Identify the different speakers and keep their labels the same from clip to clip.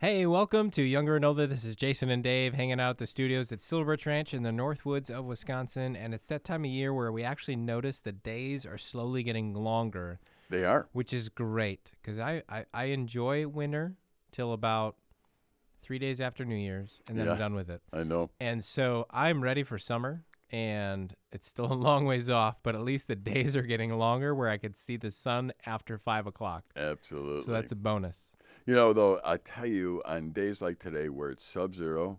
Speaker 1: Hey, welcome to Younger and Older. This is Jason and Dave hanging out at the studios at Silver Ranch in the Northwoods of Wisconsin. And it's that time of year where we actually notice the days are slowly getting longer,
Speaker 2: They are.
Speaker 1: which is great because I, I, I enjoy winter till about three days after New Year's, and then
Speaker 2: Yeah.
Speaker 1: I'm done with it.
Speaker 2: I know.
Speaker 1: And so I'm ready for summer, and it's still a long ways off, but at least the days are getting longer where I could see the sun after five o'clock.
Speaker 2: Absolutely.
Speaker 1: So that's a bonus.
Speaker 2: You know, though, I tell you, on days like today where it's sub zero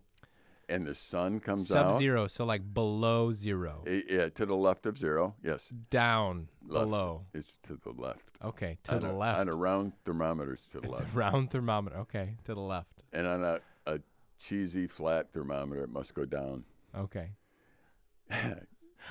Speaker 2: and the sun comes up
Speaker 1: Sub
Speaker 2: out,
Speaker 1: zero, so like below zero.
Speaker 2: yeah, to the left of zero. Yes.
Speaker 1: down
Speaker 2: Left.
Speaker 1: below.
Speaker 2: It's to the left.
Speaker 1: Okay, to
Speaker 2: on
Speaker 1: the
Speaker 2: a,
Speaker 1: left.
Speaker 2: On a round thermometer, it's to the
Speaker 1: it's
Speaker 2: left.
Speaker 1: a round thermometer. Okay, to the left.
Speaker 2: And on a, a cheesy flat thermometer, it must go down.
Speaker 1: Okay.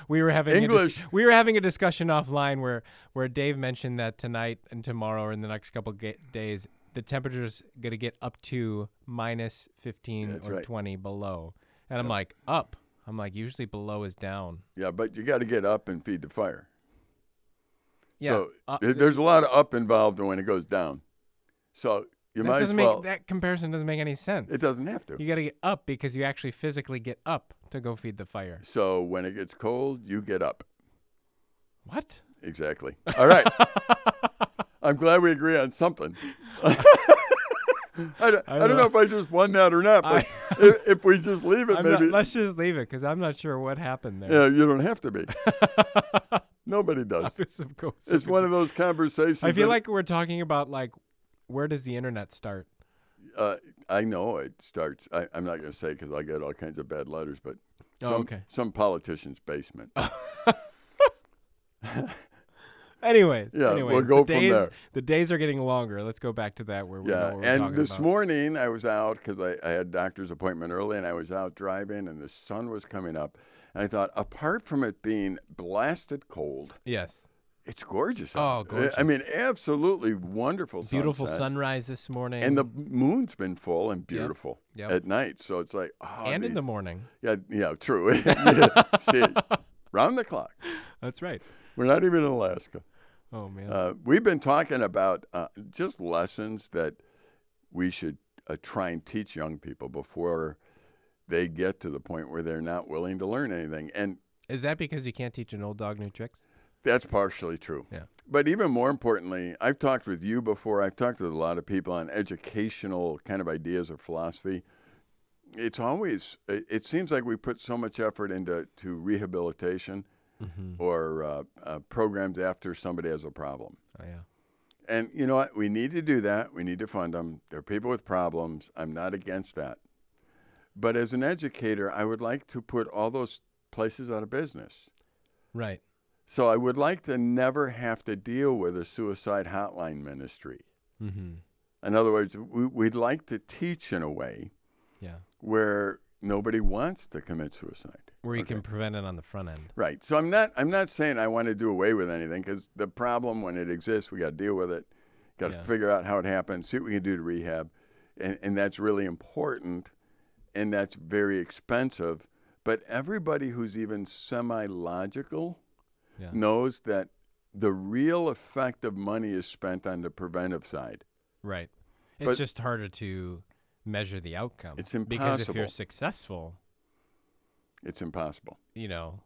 Speaker 1: We were having A
Speaker 2: English.
Speaker 1: dis- we were having a discussion offline where where Dave mentioned that tonight and tomorrow or in the next couple ga- days the temperature's going to get up to minus 15
Speaker 2: That's
Speaker 1: or
Speaker 2: right.
Speaker 1: 20 below. And I'm like, up. I'm like, usually below is down.
Speaker 2: Yeah, but you got to get up and feed the fire.
Speaker 1: Yeah.
Speaker 2: So
Speaker 1: uh,
Speaker 2: there- there's a lot of up involved when it goes down. So you
Speaker 1: that
Speaker 2: might as well.
Speaker 1: make that comparison doesn't make any sense.
Speaker 2: it doesn't have to.
Speaker 1: You got to get up because you actually physically get up to go feed the fire.
Speaker 2: So when it gets cold, you get up.
Speaker 1: What?
Speaker 2: Exactly. All right. I'm glad we agree on something. I, don't,
Speaker 1: I
Speaker 2: don't know if I just won that or not, but
Speaker 1: I-
Speaker 2: if, if we just leave it,
Speaker 1: I'm not,
Speaker 2: maybe.
Speaker 1: let's just leave it because I'm not sure what happened there.
Speaker 2: yeah, you don't have to be. Nobody does.
Speaker 1: Of course.
Speaker 2: It's one of those conversations.
Speaker 1: I feel like we're talking about like where does the internet start?
Speaker 2: uh, I know it starts. I, I'm not going to say because I get all kinds of bad letters, but
Speaker 1: Oh, okay.
Speaker 2: some politician's basement.
Speaker 1: Anyways,
Speaker 2: Yeah, we'll go
Speaker 1: the
Speaker 2: from
Speaker 1: days,
Speaker 2: there.
Speaker 1: The days are getting longer. Let's go back to that where we
Speaker 2: Yeah, and this
Speaker 1: about.
Speaker 2: morning I was out because I, I had doctor's appointment early, and I was out driving, and the sun was coming up. And I thought, apart from it being blasted cold,
Speaker 1: yes,
Speaker 2: it's gorgeous.
Speaker 1: Oh,
Speaker 2: out. I- mean, absolutely wonderful.
Speaker 1: beautiful
Speaker 2: sunset.
Speaker 1: sunrise this morning,
Speaker 2: And the moon's been full and beautiful
Speaker 1: Yep.
Speaker 2: at night, so it's like, oh,
Speaker 1: and in the morning.
Speaker 2: yeah, yeah, true. See, round the clock.
Speaker 1: That's right.
Speaker 2: We're not even in Alaska.
Speaker 1: Oh man.
Speaker 2: Uh, we've been talking about uh, just lessons that we should uh, try and teach young people before they get to the point where they're not willing to learn anything. And
Speaker 1: Is that because you can't teach an old dog new tricks?
Speaker 2: that's partially true.
Speaker 1: Yeah.
Speaker 2: But even more importantly, I've talked with you before. I've talked with a lot of people on educational kind of ideas or philosophy. It's always, it, it seems like we put so much effort into to rehabilitation
Speaker 1: Mm-hmm.
Speaker 2: or uh, uh, programs after somebody has a problem.
Speaker 1: Oh yeah.
Speaker 2: And you know what? We need to do that. We need to fund them. There are people with problems. I'm not against that. But as an educator, I would like to put all those places out of business.
Speaker 1: Right.
Speaker 2: So I would like to never have to deal with a suicide hotline ministry.
Speaker 1: Mm-hmm.
Speaker 2: In other words, we, we'd like to teach in a way
Speaker 1: Yeah.
Speaker 2: where nobody wants to commit suicide.
Speaker 1: Where you
Speaker 2: Okay.
Speaker 1: can prevent it on the front end.
Speaker 2: Right. So I'm not. I'm not saying I want to do away with anything because the problem when it exists, we got to deal with it. Got to
Speaker 1: Yeah.
Speaker 2: figure out how it happened. See what we can do to rehab, and, and that's really important, and that's very expensive. But everybody who's even semi-logical
Speaker 1: Yeah.
Speaker 2: knows that the real effect of money is spent on the preventive side.
Speaker 1: Right. It's
Speaker 2: But-
Speaker 1: just harder to measure the outcome.
Speaker 2: It's impossible.
Speaker 1: Because if you're successful,
Speaker 2: It's impossible.
Speaker 1: you know,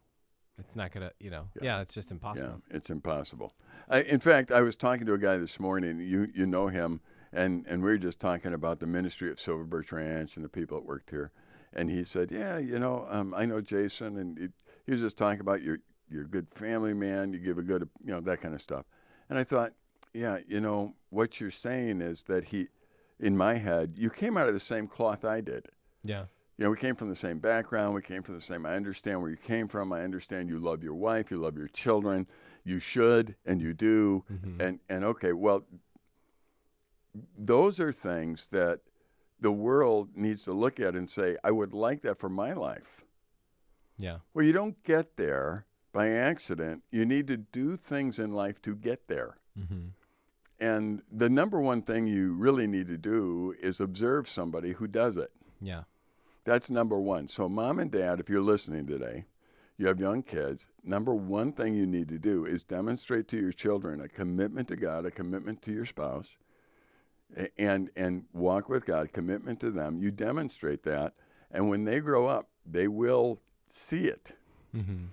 Speaker 1: it's not gonna, you know,
Speaker 2: Yeah.
Speaker 1: yeah, it's just impossible.
Speaker 2: Yeah, it's impossible. I, in fact, I was talking to a guy this morning. You you know him, and and we were just talking about the ministry of Silver Birch Ranch and the people that worked here. And he said, "Yeah, you know, um, I know Jason, and he, he was just talking about you're a good family man. You give a good, you know, that kind of stuff." And I thought, yeah, you know, what you're saying is that he, in my head, you came out of the same cloth I did.
Speaker 1: Yeah.
Speaker 2: You know, we came from the same background. We came from the same. I understand where you came from. I understand you love your wife. You love your children. You should, and you do.
Speaker 1: Mhm.
Speaker 2: And and okay, well, those are things that the world needs to look at and say, I would like that for my life.
Speaker 1: Yeah.
Speaker 2: Well, you don't get there by accident. You need to do things in life to get there.
Speaker 1: Mm-hmm.
Speaker 2: And the number one thing you really need to do is observe somebody who does it.
Speaker 1: Yeah.
Speaker 2: That's number one. So, mom and dad, if you're listening today, you have young kids, number one thing you need to do is demonstrate to your children a commitment to God, a commitment to your spouse, and and walk with God, commitment to them. You demonstrate that, and when they grow up, they will see it.
Speaker 1: Mm-hmm.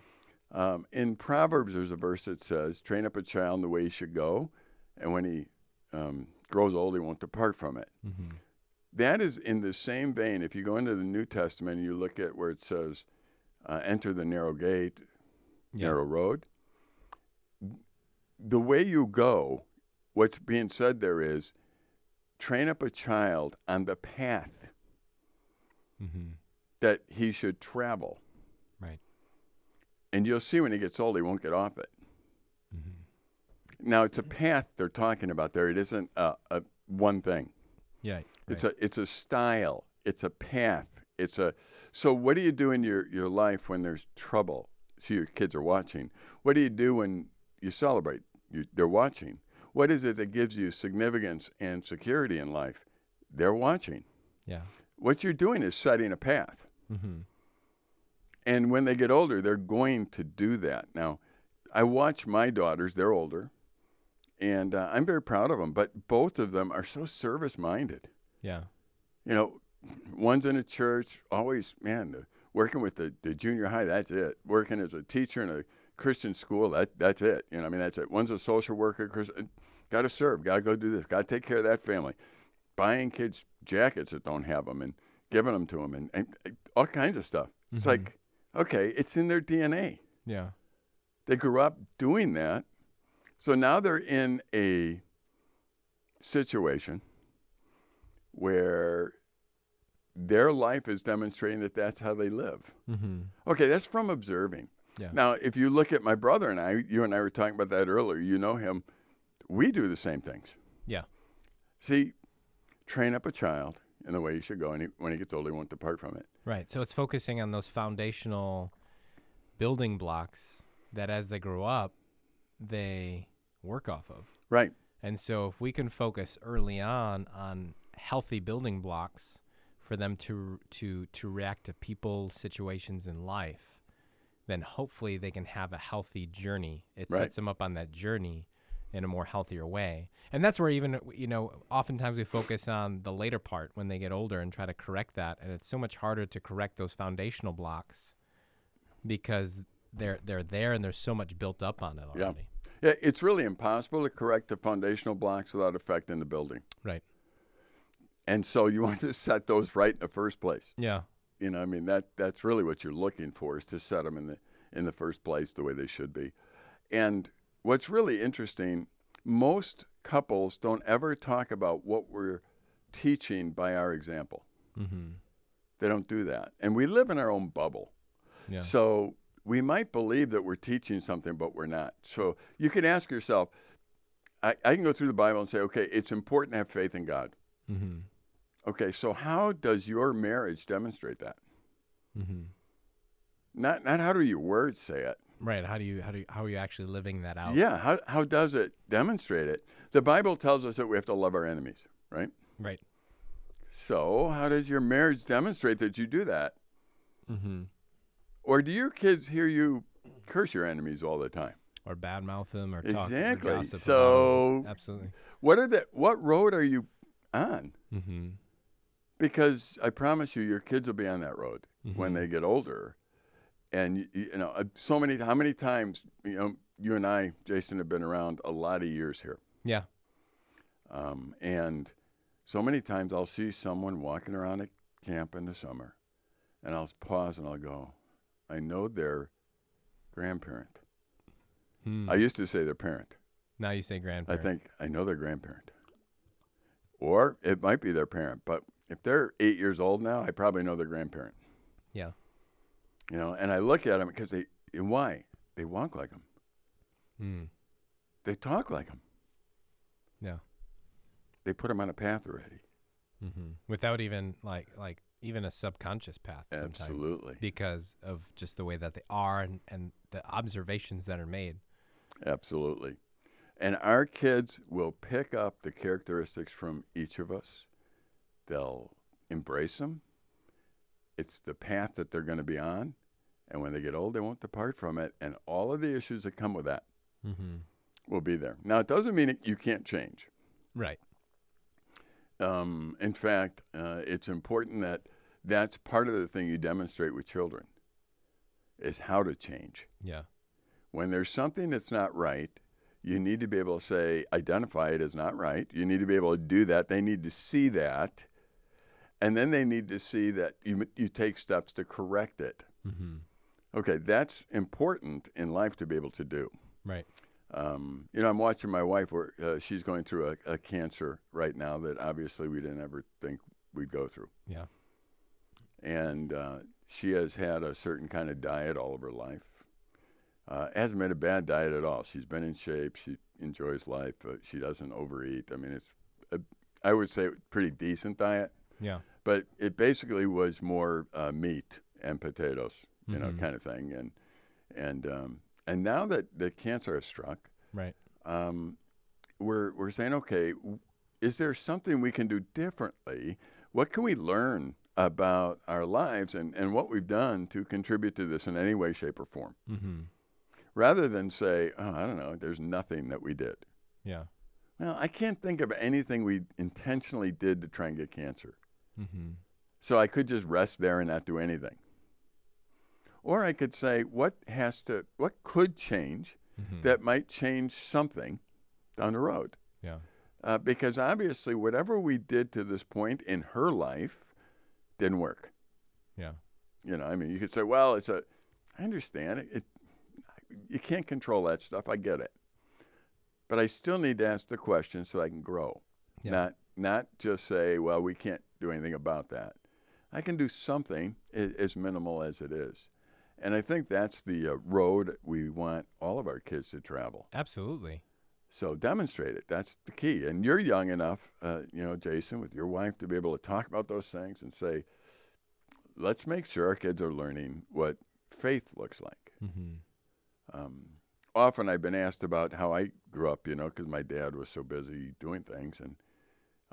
Speaker 2: Um, in Proverbs, there's a verse that says, "Train up a child in the way he should go, and when he um, grows old, he won't depart from it."
Speaker 1: Mm-hmm.
Speaker 2: That is in the same vein. If you go into the New Testament and you look at where it says, uh, "Enter the narrow gate,
Speaker 1: Yeah.
Speaker 2: narrow road," the way you go, what's being said there is, train up a child on the path
Speaker 1: Mm-hmm.
Speaker 2: that he should travel.
Speaker 1: Right.
Speaker 2: And you'll see when he gets old, he won't get off it.
Speaker 1: Mm-hmm.
Speaker 2: Now it's a path they're talking about there. It isn't a, a one thing.
Speaker 1: Yeah.
Speaker 2: It's a it's a style. It's a path. It's a so what do you do in your, your life when there's trouble? See your kids are watching. What do you do when you celebrate? You, they're watching. What is it that gives you significance and security in life? They're watching.
Speaker 1: yeah.
Speaker 2: What you're doing is setting a path.
Speaker 1: Mm-hmm.
Speaker 2: And when they get older, they're going to do that. Now, I watch my daughters, they're older, and uh, I'm very proud of them, but both of them are so service minded.
Speaker 1: Yeah.
Speaker 2: You know, one's in a church, always, man, the, working with the, the junior high, that's it. Working as a teacher in a Christian school, that that's it. You know, I mean, that's it. One's a social worker, got to serve, got to go do this, got to take care of that family. Buying kids jackets that don't have them and giving them to them and, and, all kinds of stuff. It's
Speaker 1: Mhm.
Speaker 2: like, okay, it's in their DNA.
Speaker 1: Yeah.
Speaker 2: They grew up doing that. So now they're in a situation where their life is demonstrating that that's how they live.
Speaker 1: Mm-hmm.
Speaker 2: Okay, that's from observing.
Speaker 1: Yeah.
Speaker 2: Now, if you look at my brother and I, you and I were talking about that earlier, you know him, we do the same things.
Speaker 1: Yeah.
Speaker 2: See, train up a child in the way he should go, and he, when he gets old, he won't depart from it.
Speaker 1: Right. So it's focusing on those foundational building blocks that as they grow up, they work off of.
Speaker 2: Right.
Speaker 1: And so if we can focus early on on healthy building blocks for them to to to react to people, situations in life, then hopefully they can have a healthy journey. It
Speaker 2: Right.
Speaker 1: sets them up on that journey in a more healthier way. And that's where even you know, oftentimes we focus on the later part when they get older and try to correct that and it's so much harder to correct those foundational blocks because they're they're there and there's so much built up on it already.
Speaker 2: Yeah, it's really impossible to correct the foundational blocks without affecting the building.
Speaker 1: Right.
Speaker 2: And so you want to set those right in the first place.
Speaker 1: Yeah.
Speaker 2: You know, I mean that that's really what you're looking for is to set them in the in the first place the way they should be. And what's really interesting, most couples don't ever talk about what we're teaching by our example.
Speaker 1: Mhm.
Speaker 2: They don't do that. And we live in our own bubble.
Speaker 1: Yeah.
Speaker 2: So we might believe that we're teaching something, but we're not. So you can ask yourself, I, I can go through the Bible and say, okay, it's important to have faith in God.
Speaker 1: Mhm.
Speaker 2: Okay, so how does your marriage demonstrate that?
Speaker 1: Mm-hmm.
Speaker 2: Not not how do your words say it.
Speaker 1: Right. How do you how do you, how are you actually living that out?
Speaker 2: Yeah, how how does it demonstrate it? The Bible tells us that we have to love our enemies, right?
Speaker 1: Right.
Speaker 2: So how does your marriage demonstrate that you do that?
Speaker 1: Mm-hmm.
Speaker 2: Or do your kids hear you curse your enemies all the time?
Speaker 1: Or badmouth them or talk. or
Speaker 2: Exactly.
Speaker 1: about
Speaker 2: So-
Speaker 1: absolutely.
Speaker 2: What are the what road are you on?
Speaker 1: Mm-hmm.
Speaker 2: Because I promise you, your kids will be on that road when
Speaker 1: Mhm.
Speaker 2: they get older. And you, you know, uh, so many how many times you know you and I, Jason, have been around a lot of years here,
Speaker 1: Yeah.
Speaker 2: um, and so many times I'll see someone walking around a camp in the summer, and I'll pause and I'll go, I know their grandparent.
Speaker 1: Hmm.
Speaker 2: I used to say their parent.
Speaker 1: now you say grandparent.
Speaker 2: I think I know their grandparent. Or it might be their parent, but if they're eight years old now, I probably know their grandparent.
Speaker 1: Yeah.
Speaker 2: You know, and I look at them because they, and why? They walk like them.
Speaker 1: Hmm.
Speaker 2: They talk like them.
Speaker 1: Yeah.
Speaker 2: They put them on a path already.
Speaker 1: Mm-hmm. Without even like like even a subconscious path.
Speaker 2: Absolutely.
Speaker 1: Because of just the way that they are and and the observations that are made.
Speaker 2: Absolutely. And our kids will pick up the characteristics from each of us. They'll embrace them. It's the path that they're going to be on. And when they get old, they won't depart from it. And all of the issues that come with that
Speaker 1: Mm-hmm.
Speaker 2: will be there. Now, it doesn't mean it, you can't change.
Speaker 1: Right.
Speaker 2: Um, in fact, uh, it's important that that's part of the thing you demonstrate with children is how to change.
Speaker 1: Yeah.
Speaker 2: When there's something that's not right, you need to be able to say, identify it as not right. You need to be able to do that. They need to see that. And then they need to see that you, you take steps to correct it.
Speaker 1: Mm-hmm.
Speaker 2: Okay, that's important in life to be able to do.
Speaker 1: Right.
Speaker 2: Um, you know, I'm watching my wife. Where uh, she's going through a, a cancer right now that obviously we didn't ever think we'd go through.
Speaker 1: Yeah.
Speaker 2: And uh, she has had a certain kind of diet all of her life. Uh, hasn't been a bad diet at all. She's been in shape. She enjoys life. Uh, she doesn't overeat. I mean, it's, a, I would say, pretty decent diet.
Speaker 1: Yeah.
Speaker 2: But it basically was more uh, meat and potatoes, you know,
Speaker 1: Mhm.
Speaker 2: kind of thing. And and um, and now that the cancer has struck,
Speaker 1: Right.
Speaker 2: um, we're we're saying, okay, is there something we can do differently? What can we learn about our lives and, and what we've done to contribute to this in any way, shape, or form?
Speaker 1: Mm-hmm.
Speaker 2: Rather than say, oh, I don't know, there's nothing that we did.
Speaker 1: Yeah.
Speaker 2: Well, I can't think of anything we intentionally did to try and get cancer.
Speaker 1: Mm-hmm.
Speaker 2: So I could just rest there and not do anything. Or I could say, what has to, what could change
Speaker 1: Mm-hmm.
Speaker 2: that might change something down the road?
Speaker 1: Yeah.
Speaker 2: Uh, because obviously, whatever we did to this point in her life didn't work.
Speaker 1: Yeah.
Speaker 2: You know, I mean, you could say, well, it's a, I understand it. it you can't control that stuff. I get it. But I still need to ask the question so I can grow.
Speaker 1: Yeah.
Speaker 2: Not, not just say, well, we can't do anything about that. I can do something as minimal as it is. And I think that's the uh, road we want all of our kids to travel.
Speaker 1: Absolutely.
Speaker 2: So demonstrate it. That's the key. And you're young enough, uh, you know, Jason, with your wife, to be able to talk about those things and say, let's make sure our kids are learning what faith looks like.
Speaker 1: Mm-hmm.
Speaker 2: Um, often I've been asked about how I grew up, you know, because my dad was so busy doing things. And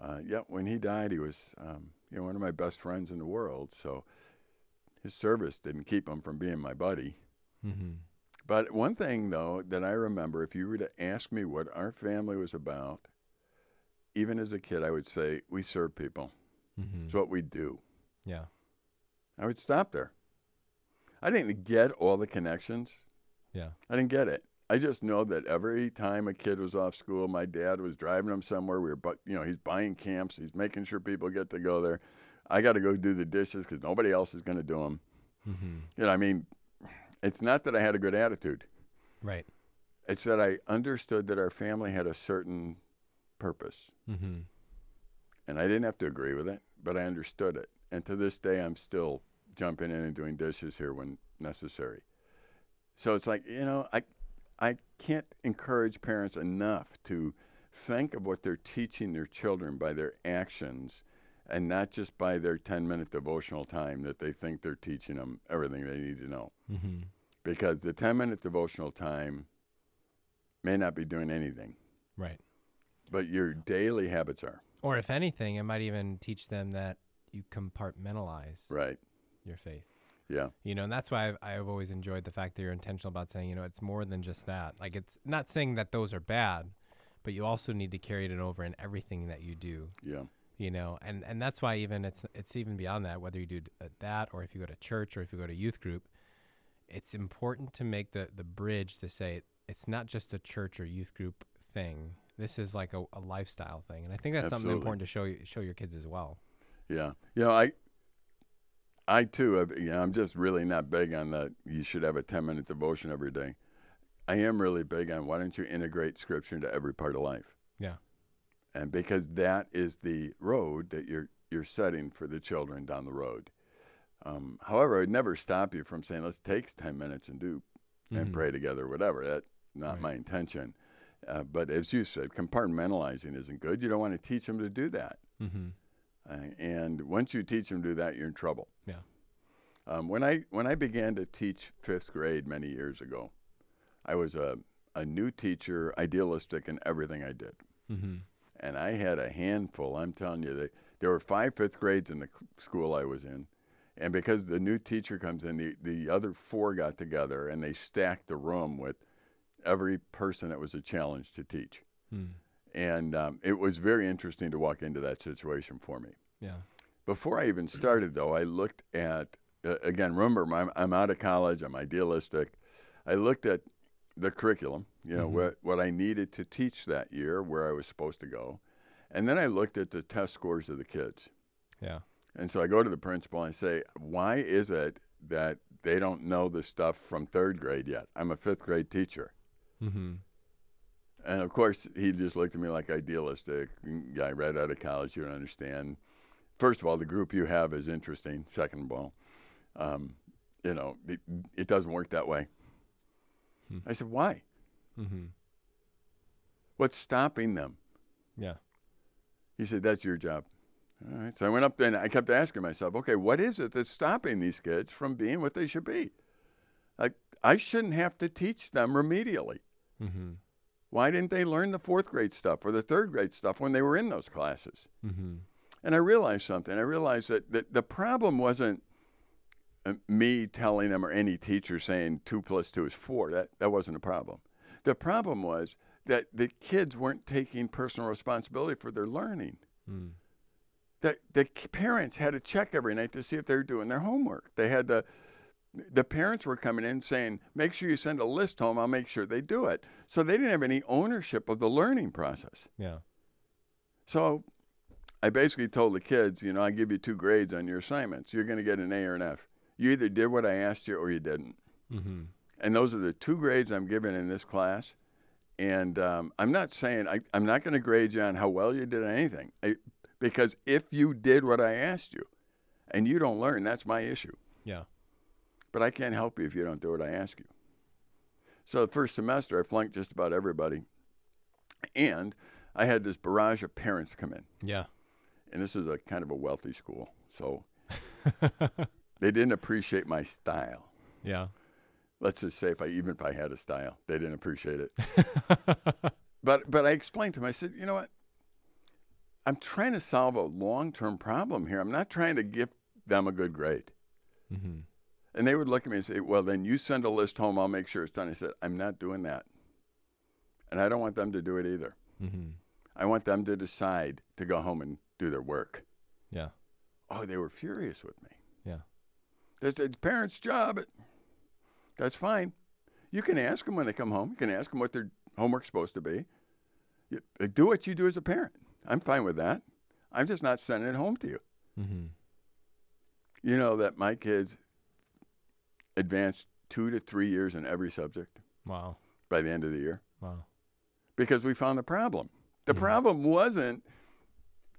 Speaker 2: uh, yeah, when he died, he was, um, you know, one of my best friends in the world. So his service didn't keep him from being my buddy.
Speaker 1: Mm-hmm.
Speaker 2: But one thing, though, that I remember, if you were to ask me what our family was about, even as a kid, I would say, we serve people.
Speaker 1: Mm-hmm.
Speaker 2: It's what we do.
Speaker 1: Yeah.
Speaker 2: I would stop there. I didn't get all the connections.
Speaker 1: Yeah.
Speaker 2: I didn't get it. I just know that every time a kid was off school, my dad was driving them somewhere. We were, bu- you know, he's buying camps. He's making sure people get to go there. I got to go do the dishes because nobody else is going to do them.
Speaker 1: Mm-hmm.
Speaker 2: You know, I mean, it's not that I had a good attitude.
Speaker 1: Right.
Speaker 2: It's that I understood that our family had a certain purpose.
Speaker 1: Mm-hmm.
Speaker 2: And I didn't have to agree with it, but I understood it. And to this day, I'm still jumping in and doing dishes here when necessary. So it's like, you know, I, I can't encourage parents enough to think of what they're teaching their children by their actions and not just by their 10 minute devotional time that they think they're teaching them everything they need to know.
Speaker 1: Mm-hmm.
Speaker 2: Because the 10 minute devotional time may not be doing anything,
Speaker 1: Right.
Speaker 2: but your daily habits are.
Speaker 1: Or if anything, it might even teach them that you compartmentalize
Speaker 2: Right.
Speaker 1: your faith.
Speaker 2: Yeah.
Speaker 1: You know, and that's why I've, I've always enjoyed the fact that you're intentional about saying, you know, it's more than just that. Like, it's not saying that those are bad, but you also need to carry it over in everything that you do.
Speaker 2: Yeah.
Speaker 1: You know, and and that's why even it's it's even beyond that. Whether you do uh, that or if you go to church or if you go to youth group, it's important to make the the bridge to say it's not just a church or youth group thing. This is like a, a lifestyle thing, and I think that's something important to show you, show your kids as well.
Speaker 2: Yeah, you know, I, I too, have, you know, I'm just really not big on that. You should have a 10 minute devotion every day. I am really big on why don't you integrate Scripture into every part of life,
Speaker 1: Yeah.
Speaker 2: And because that is the road that you're you're setting for the children down the road. Um, however, I'd never stop you from saying let's take 10 minutes and do and
Speaker 1: Mhm.
Speaker 2: pray together, whatever. That's not
Speaker 1: Right.
Speaker 2: my intention. Uh, but as you said, compartmentalizing isn't good. You don't want to teach them to do that.
Speaker 1: Mm-hmm.
Speaker 2: Uh, and once you teach them to do that, you're in trouble.
Speaker 1: Yeah.
Speaker 2: Um, when I when I began to teach fifth grade many years ago, I was a a new teacher, idealistic in everything I did,
Speaker 1: Mm-hmm.
Speaker 2: And I had a handful. I'm telling you, they, there were five fifth grades in the school I was in, and because the new teacher comes in, the the other four got together and they stacked the room with every person that was a challenge to teach
Speaker 1: Mm.
Speaker 2: and um, it was very interesting to walk into that situation for me.
Speaker 1: Yeah.
Speaker 2: Before I even started, though, I looked at uh, again. Remember, I'm, I'm out of college. I'm idealistic. I looked at the curriculum. You know
Speaker 1: Mhm.
Speaker 2: what what I needed to teach that year, where I was supposed to go, and then I looked at the test scores of the kids.
Speaker 1: Yeah.
Speaker 2: And so I go to the principal and I say, "Why is it that they don't know the stuff from third grade yet? I'm a fifth grade teacher."
Speaker 1: Mm-hmm.
Speaker 2: And of course, he just looked at me like idealistic guy right out of college. You don't understand. First of all, the group you have is interesting. Second of all, um, you know, it, it doesn't work that way.
Speaker 1: Hmm.
Speaker 2: I said, why?
Speaker 1: Mm-hmm.
Speaker 2: What's stopping them?
Speaker 1: Yeah.
Speaker 2: He said, that's your job. All right. So I went up there and I kept asking myself, okay, what is it that's stopping these kids from being what they should be? Like, I shouldn't have to teach them remedially.
Speaker 1: Mm-hmm.
Speaker 2: Why didn't they learn the fourth grade stuff or the third grade stuff when they were in those classes?
Speaker 1: Mm-hmm.
Speaker 2: And I realized something. I realized that, that the problem wasn't me telling them or any teacher saying two plus two is four. That, that wasn't a problem. The problem was that the kids weren't taking personal responsibility for their learning.
Speaker 1: Mm.
Speaker 2: The, the parents had to check every night to see if they were doing their homework. They had to, the parents were coming in saying, make sure you send a list home. I'll make sure they do it. So they didn't have any ownership of the learning process.
Speaker 1: Yeah.
Speaker 2: So I basically told the kids, you know, I give you two grades on your assignments. You're going to get an A or an F. You either did what I asked you or you didn't.
Speaker 1: Mm-hmm.
Speaker 2: And those are the two grades I'm giving in this class. And um, I'm not saying I, I'm not going to grade you on how well you did on anything, I, because if you did what I asked you, and you don't learn, that's my issue.
Speaker 1: Yeah.
Speaker 2: But I can't help you if you don't do what I ask you. So the first semester, I flunked just about everybody, and I had this barrage of parents come in.
Speaker 1: Yeah.
Speaker 2: and this is a kind of a wealthy school, so they didn't appreciate my style.
Speaker 1: yeah.
Speaker 2: Let's just say if I even if I had a style, they didn't appreciate it. But but I explained to them. I said, you know what? I'm trying to solve a long term problem here. I'm not trying to give them a good grade.
Speaker 1: mm-hmm.
Speaker 2: And they would look at me and say, well, then you send a list home. I'll make sure it's done. I said, I'm not doing that, and I don't want them to do it either.
Speaker 1: Mm-hmm.
Speaker 2: I want them to decide to go home and do their work.
Speaker 1: Yeah.
Speaker 2: Oh, they were furious with me.
Speaker 1: Yeah.
Speaker 2: It's it's parents' job. That's fine. You can ask them when they come home. You can ask them what their homework's supposed to be. You, uh, do what you do as a parent. I'm fine with that. I'm just not sending it home to you.
Speaker 1: Mm-hmm.
Speaker 2: You know that my kids advanced two to three years in every subject
Speaker 1: Wow.
Speaker 2: by the end of the year
Speaker 1: Wow.
Speaker 2: because we found the problem. The
Speaker 1: Mhm.
Speaker 2: problem wasn't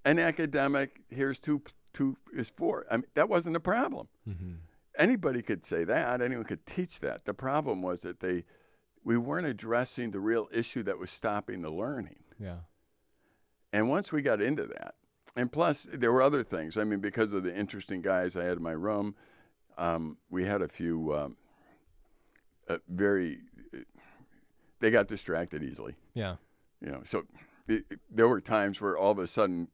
Speaker 2: an academic. Here's two. Two is four. I mean, that wasn't the problem.
Speaker 1: Mm-hmm.
Speaker 2: Anybody could say that. Anyone could teach that. The problem was that they we weren't addressing the real issue that was stopping the learning.
Speaker 1: Yeah.
Speaker 2: and once we got into that and plus there were other things. I mean because of the interesting guys i had in my room um, we had a few um, uh, very they got distracted easily.
Speaker 1: Yeah.
Speaker 2: you know so it, it- there were times where all of a sudden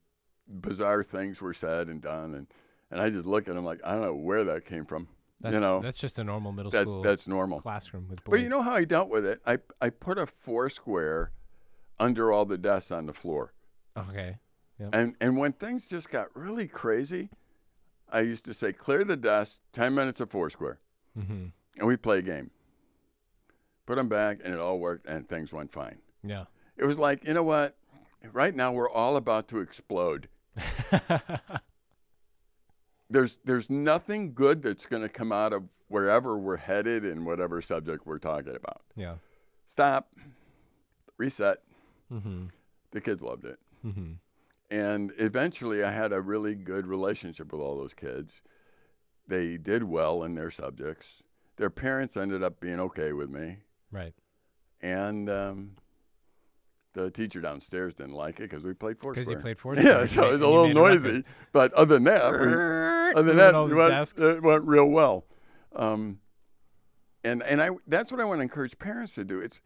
Speaker 2: bizarre things were said and done and and i just look at them like i don't know where that came from
Speaker 1: That's,
Speaker 2: you know
Speaker 1: that's just a normal middle
Speaker 2: that's
Speaker 1: school
Speaker 2: that's normal
Speaker 1: classroom with boys.
Speaker 2: But you know how I dealt with it? I, I put a four square under all the desks on the floor.
Speaker 1: Okay.
Speaker 2: And and when things just got really crazy, I used to say, clear the desk, 10 minutes of four square.
Speaker 1: Mm-hmm.
Speaker 2: And we play a game. Put them back, and it all worked, and things went fine.
Speaker 1: Yeah.
Speaker 2: It was like, you know what? Right now, we're all about to explode. There's, there's nothing good that's going to come out of wherever we're headed in whatever subject we're talking about.
Speaker 1: yeah.
Speaker 2: Stop, reset.
Speaker 1: Mm-hmm.
Speaker 2: The kids loved it.
Speaker 1: Mm-hmm.
Speaker 2: And eventually, I had a really good relationship with all those kids. They did well in their subjects. Their parents ended up being okay with me.
Speaker 1: Right.
Speaker 2: And um, the teacher downstairs didn't like it because we played
Speaker 1: four.
Speaker 2: Because
Speaker 1: you played four.
Speaker 2: yeah, so it was a little noisy. But other than that, we, other than that, it went, it went real well. Um, and and I that's what I want to encourage parents to do. It's,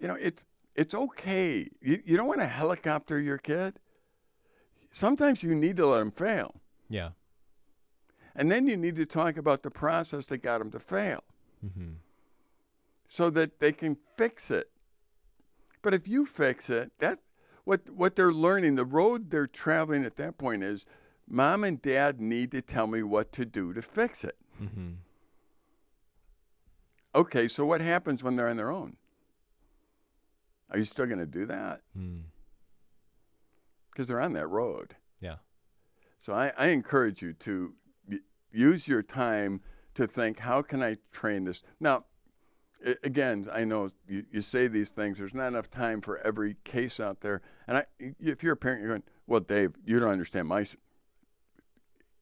Speaker 2: you know, it's it's okay. You you don't want to helicopter your kid. Sometimes you need to let them fail,
Speaker 1: Yeah.
Speaker 2: and then you need to talk about the process that got them to fail,
Speaker 1: Mm-hmm.
Speaker 2: so that they can fix it. But if you fix it, that what what they're learning, the road they're traveling at that point is, mom and dad need to tell me what to do to fix it.
Speaker 1: Mm-hmm.
Speaker 2: Okay, so what happens when they're on their own? Are you still going to do that?
Speaker 1: Mm.
Speaker 2: Because they're on that road.
Speaker 1: Yeah.
Speaker 2: So I, I encourage you to y- use your time to think, how can I train this? Now, again, I know you, you say these things. There's not enough time for every case out there. And I, if you're a parent, you're going, well, Dave, you don't understand my.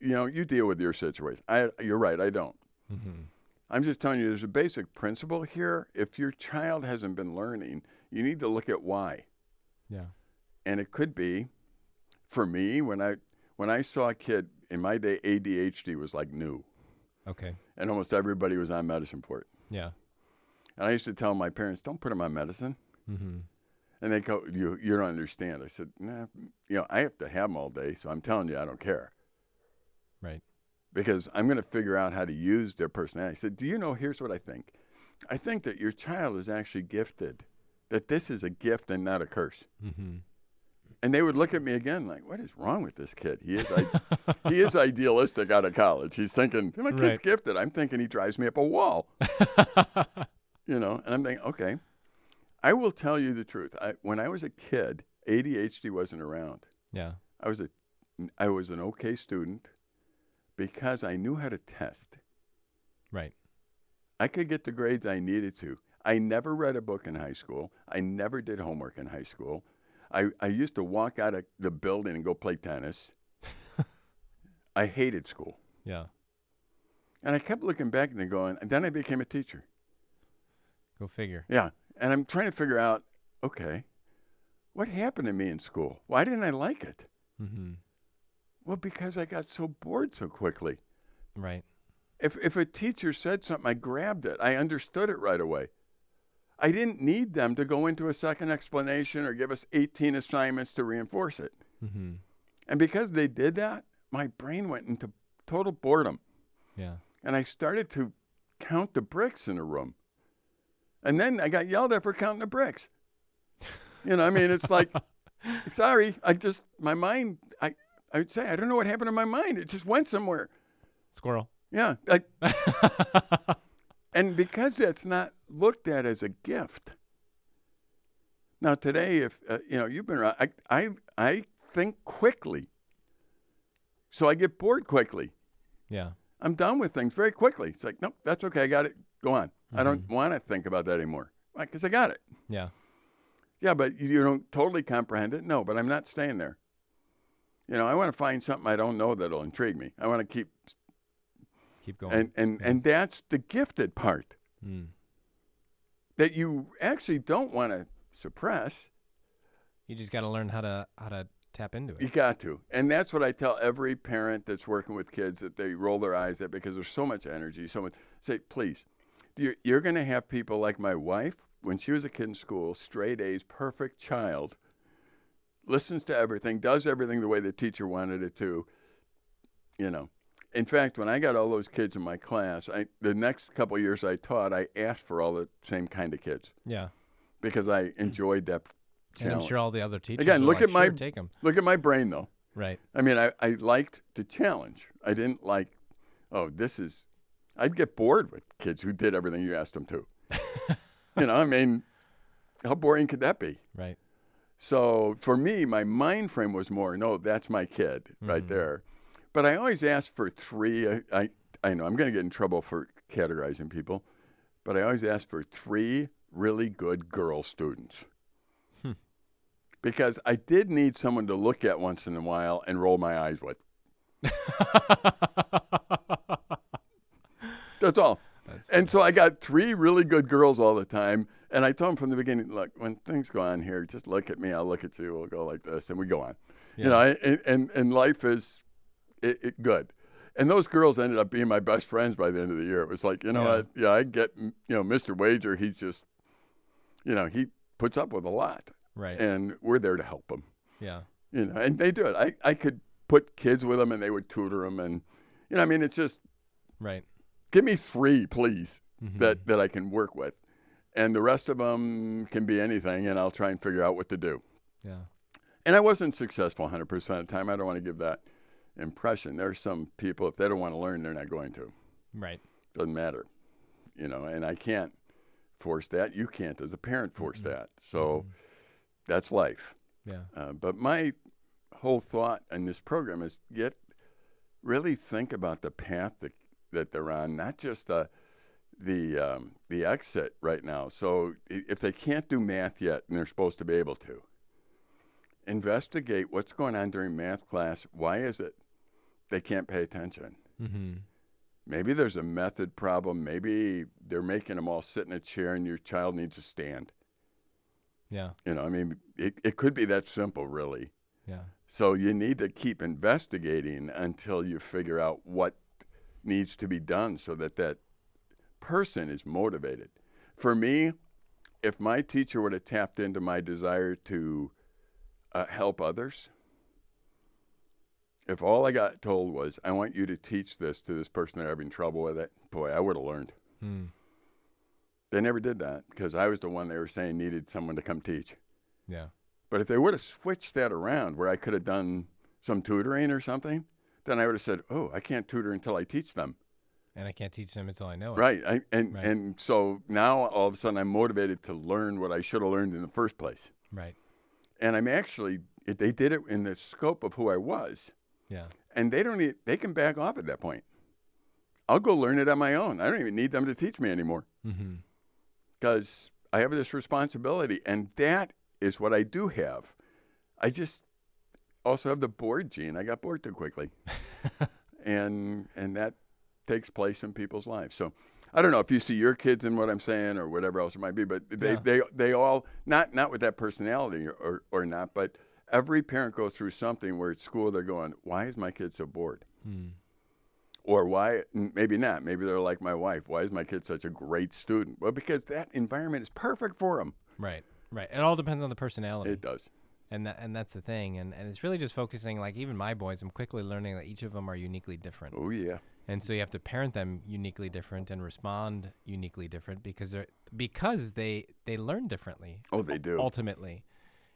Speaker 2: You know, you deal with your situation. I, you're right. I don't.
Speaker 1: Mm-hmm.
Speaker 2: I'm just telling you, there's a basic principle here. If your child hasn't been learning, you need to look at why.
Speaker 1: Yeah.
Speaker 2: And it could be, for me, when I when I saw a kid in my day, ADHD was like new,
Speaker 1: Okay.
Speaker 2: and almost everybody was on medicine for it.
Speaker 1: Yeah.
Speaker 2: And I used to tell my parents, "Don't put him on medicine."
Speaker 1: Mm-hmm.
Speaker 2: And they go, "You you don't understand." I said, "Nah, you know, I have to have him all day, so I'm telling you, I don't care."
Speaker 1: Right.
Speaker 2: because I'm going to figure out how to use their personality. I said, Do you know? Here's what I think. I think that your child is actually gifted, that this is a gift and not a curse.
Speaker 1: Mm-hmm.
Speaker 2: And they would look at me again like, What is wrong with this kid? He is, I- he is idealistic out of college. He's thinking, My kid's
Speaker 1: Right.
Speaker 2: gifted. I'm thinking he drives me up a wall, you know? And I'm thinking, Okay, I will tell you the truth. I, when I was a kid, ADHD wasn't around.
Speaker 1: yeah.
Speaker 2: I was a, I was an okay student because I knew how to test.
Speaker 1: Right.
Speaker 2: I could get the grades I needed to. I never read a book in high school. I never did homework in high school. I, I used to walk out of the building and go play tennis. I hated school.
Speaker 1: Yeah.
Speaker 2: And I kept looking back and going, and then I became a teacher.
Speaker 1: Go figure.
Speaker 2: Yeah. And I'm trying to figure out, okay, what happened to me in school? Why didn't I like it?
Speaker 1: Mm-hmm.
Speaker 2: Well, because I got so bored so quickly.
Speaker 1: Right.
Speaker 2: If, if a teacher said something, I grabbed it. I understood it right away. I didn't need them to go into a second explanation or give us 18 assignments to reinforce it.
Speaker 1: Mm-hmm.
Speaker 2: And because they did that, my brain went into total boredom.
Speaker 1: Yeah.
Speaker 2: And I started to count the bricks in a room. And then I got yelled at for counting the bricks. You know, I mean, it's like, sorry, I just, my mind, I, would say, I don't know what happened to my mind. It just went somewhere.
Speaker 1: Squirrel.
Speaker 2: Yeah. I, And because that's not looked at as a gift. Now today, if uh, you know you've been around, I, I I think quickly, so I get bored quickly.
Speaker 1: yeah.
Speaker 2: I'm done with things very quickly. It's like, nope, that's okay. I got it. Go on. I don't want to think about that anymore. Because I got it.
Speaker 1: Yeah.
Speaker 2: Yeah, but you don't totally comprehend it. No, but I'm not staying there. You know, I want to find something I don't know that'll intrigue me. I want to keep,
Speaker 1: Keep going.
Speaker 2: and and and that's the gifted part.
Speaker 1: mm.
Speaker 2: that you actually don't want to suppress.
Speaker 1: You just got to learn how to how to tap into it.
Speaker 2: You got to. And that's what I tell every parent that's working with kids that they roll their eyes at because there's so much energy, so much. Say, please, you're, you're going to have people like my wife, when she was a kid in school, straight A's, perfect child, listens to everything, does everything the way the teacher wanted it to, you know. In fact, when I got all those kids in my class, I, the next couple of years I taught, I asked for all the same kind of kids
Speaker 1: Yeah.
Speaker 2: because I enjoyed that
Speaker 1: And I'm
Speaker 2: challenge.
Speaker 1: sure all the other teachers
Speaker 2: Again, look
Speaker 1: like,
Speaker 2: at my-
Speaker 1: "Sure, take them.
Speaker 2: Look at my brain, though.
Speaker 1: Right.
Speaker 2: I mean, I, I liked the challenge. I didn't like, oh, this is, I'd get bored with kids who did everything you asked them to. you know, I mean, how boring could that be?
Speaker 1: Right.
Speaker 2: So for me, my mind frame was more, no, that's my kid right
Speaker 1: Mhm.
Speaker 2: there. But I always ask for three. I, I, I know I'm going to get in trouble for categorizing people, but I always ask for three really good girl students.
Speaker 1: Hmm.
Speaker 2: Because I did need someone to look at once in a while and roll my eyes with. That's all. And so I got three really good girls all the time. And I told them from the beginning, look, when things go on here, just look at me. I'll look at you. We'll go like this, and we go on. You know, I- and, and, and life is it, it good. And those girls ended up being my best friends by the end of the year. It was like, you know
Speaker 1: Yeah.
Speaker 2: what? Yeah, I get, you know, Mr. Wager, he's just, you know, he puts up with a lot.
Speaker 1: right.
Speaker 2: And we're there to help him.
Speaker 1: yeah.
Speaker 2: You know, and they do it. I, I could put kids with them and they would tutor them. And, you know, I mean, it's just,
Speaker 1: Right.
Speaker 2: Give me three, please
Speaker 1: Mhm.
Speaker 2: that, that I can work with. And the rest of them can be anything, and I'll try and figure out what to do.
Speaker 1: Yeah.
Speaker 2: And I wasn't successful 100% of the time. I don't want to give that impression. There are some people, if they don't want to learn, they're not going to.
Speaker 1: Right.
Speaker 2: Doesn't matter. You know, and I can't force that. You can't, as a parent, force
Speaker 1: Mm-hmm.
Speaker 2: that. So that's life.
Speaker 1: Yeah.
Speaker 2: Uh, but my whole thought in this program is get really think about the path that, that they're on, not just the the um, the exit right now. So if they can't do math yet, and they're supposed to be able to, investigate what's going on during math class. Why is it they can't pay attention?
Speaker 1: Mm-hmm.
Speaker 2: Maybe there's a method problem. Maybe they're making them all sit in a chair, and your child needs to stand.
Speaker 1: Yeah.
Speaker 2: You know, I mean, it, it could be that simple, really.
Speaker 1: Yeah.
Speaker 2: So you need to keep investigating until you figure out what needs to be done so that that person is motivated. For me, if my teacher would have tapped into my desire to uh, help others, if all I got told was, I want you to teach this to this person they're having trouble with it, boy, I would have learned.
Speaker 1: Hmm.
Speaker 2: They never did that because I was the one they were saying needed someone to come teach.
Speaker 1: Yeah.
Speaker 2: But if they would have switched that around where I could have done some tutoring or something, then I would have said, "Oh, I can't tutor until I teach them."
Speaker 1: And I can't teach them until I know it.
Speaker 2: Right. I, and
Speaker 1: Right.
Speaker 2: and so now all of a sudden I'm motivated to learn what I should have learned in the first place.
Speaker 1: Right.
Speaker 2: And I'm actually they did it in the scope of who I was,
Speaker 1: Yeah.
Speaker 2: and they don't need, they can back off at that point. I'll go learn it on my own. I don't even need them to teach me anymore
Speaker 1: Mm-hmm.
Speaker 2: because I have this responsibility, and that is what I do have. I just also have the bored gene. I got bored too quickly, and and that takes place in people's lives. So I don't know if you see your kids in what I'm saying or whatever else it might be, but they
Speaker 1: Yeah.
Speaker 2: they they all not not with that personality or, or not, but every parent goes through something where at school they're going, why is my kid so bored?
Speaker 1: Hmm.
Speaker 2: Or why, maybe not. Maybe they're like my wife. Why is my kid such a great student? Well, because that environment is perfect for them.
Speaker 1: Right. Right. It all depends on the personality.
Speaker 2: It does.
Speaker 1: And that and that's the thing and and it's really just focusing like even my boys i'm quickly learning that each of them are uniquely different
Speaker 2: Oh, yeah.
Speaker 1: and so you have to parent them uniquely different and respond uniquely different because they're because they they learn differently
Speaker 2: Oh, they do.
Speaker 1: ultimately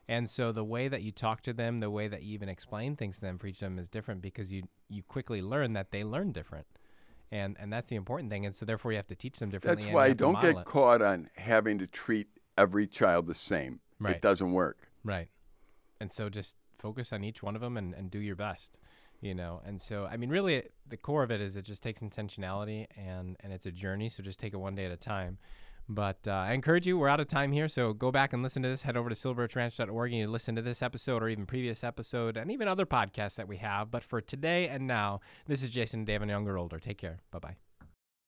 Speaker 1: and so the way that you talk to them the way that you even explain things to them for each of them is different because you you quickly learn that they learn different and and that's the important thing and so therefore you have to teach them differently
Speaker 2: That's why don't get
Speaker 1: it.
Speaker 2: caught on having to treat every child the same.
Speaker 1: Right.
Speaker 2: It doesn't work.
Speaker 1: Right. And so just focus on each one of them and, and do your best, you know. And so, I mean, really, the core of it is it just takes intentionality and, and it's a journey. So just take it one day at a time. But uh, I encourage you, we're out of time here. So go back and listen to this. Head over to silverbirchranch.org and you listen to this episode or even previous episode and even other podcasts that we have. But for today and now, this is Jason and David, younger, older. Take care. Bye bye.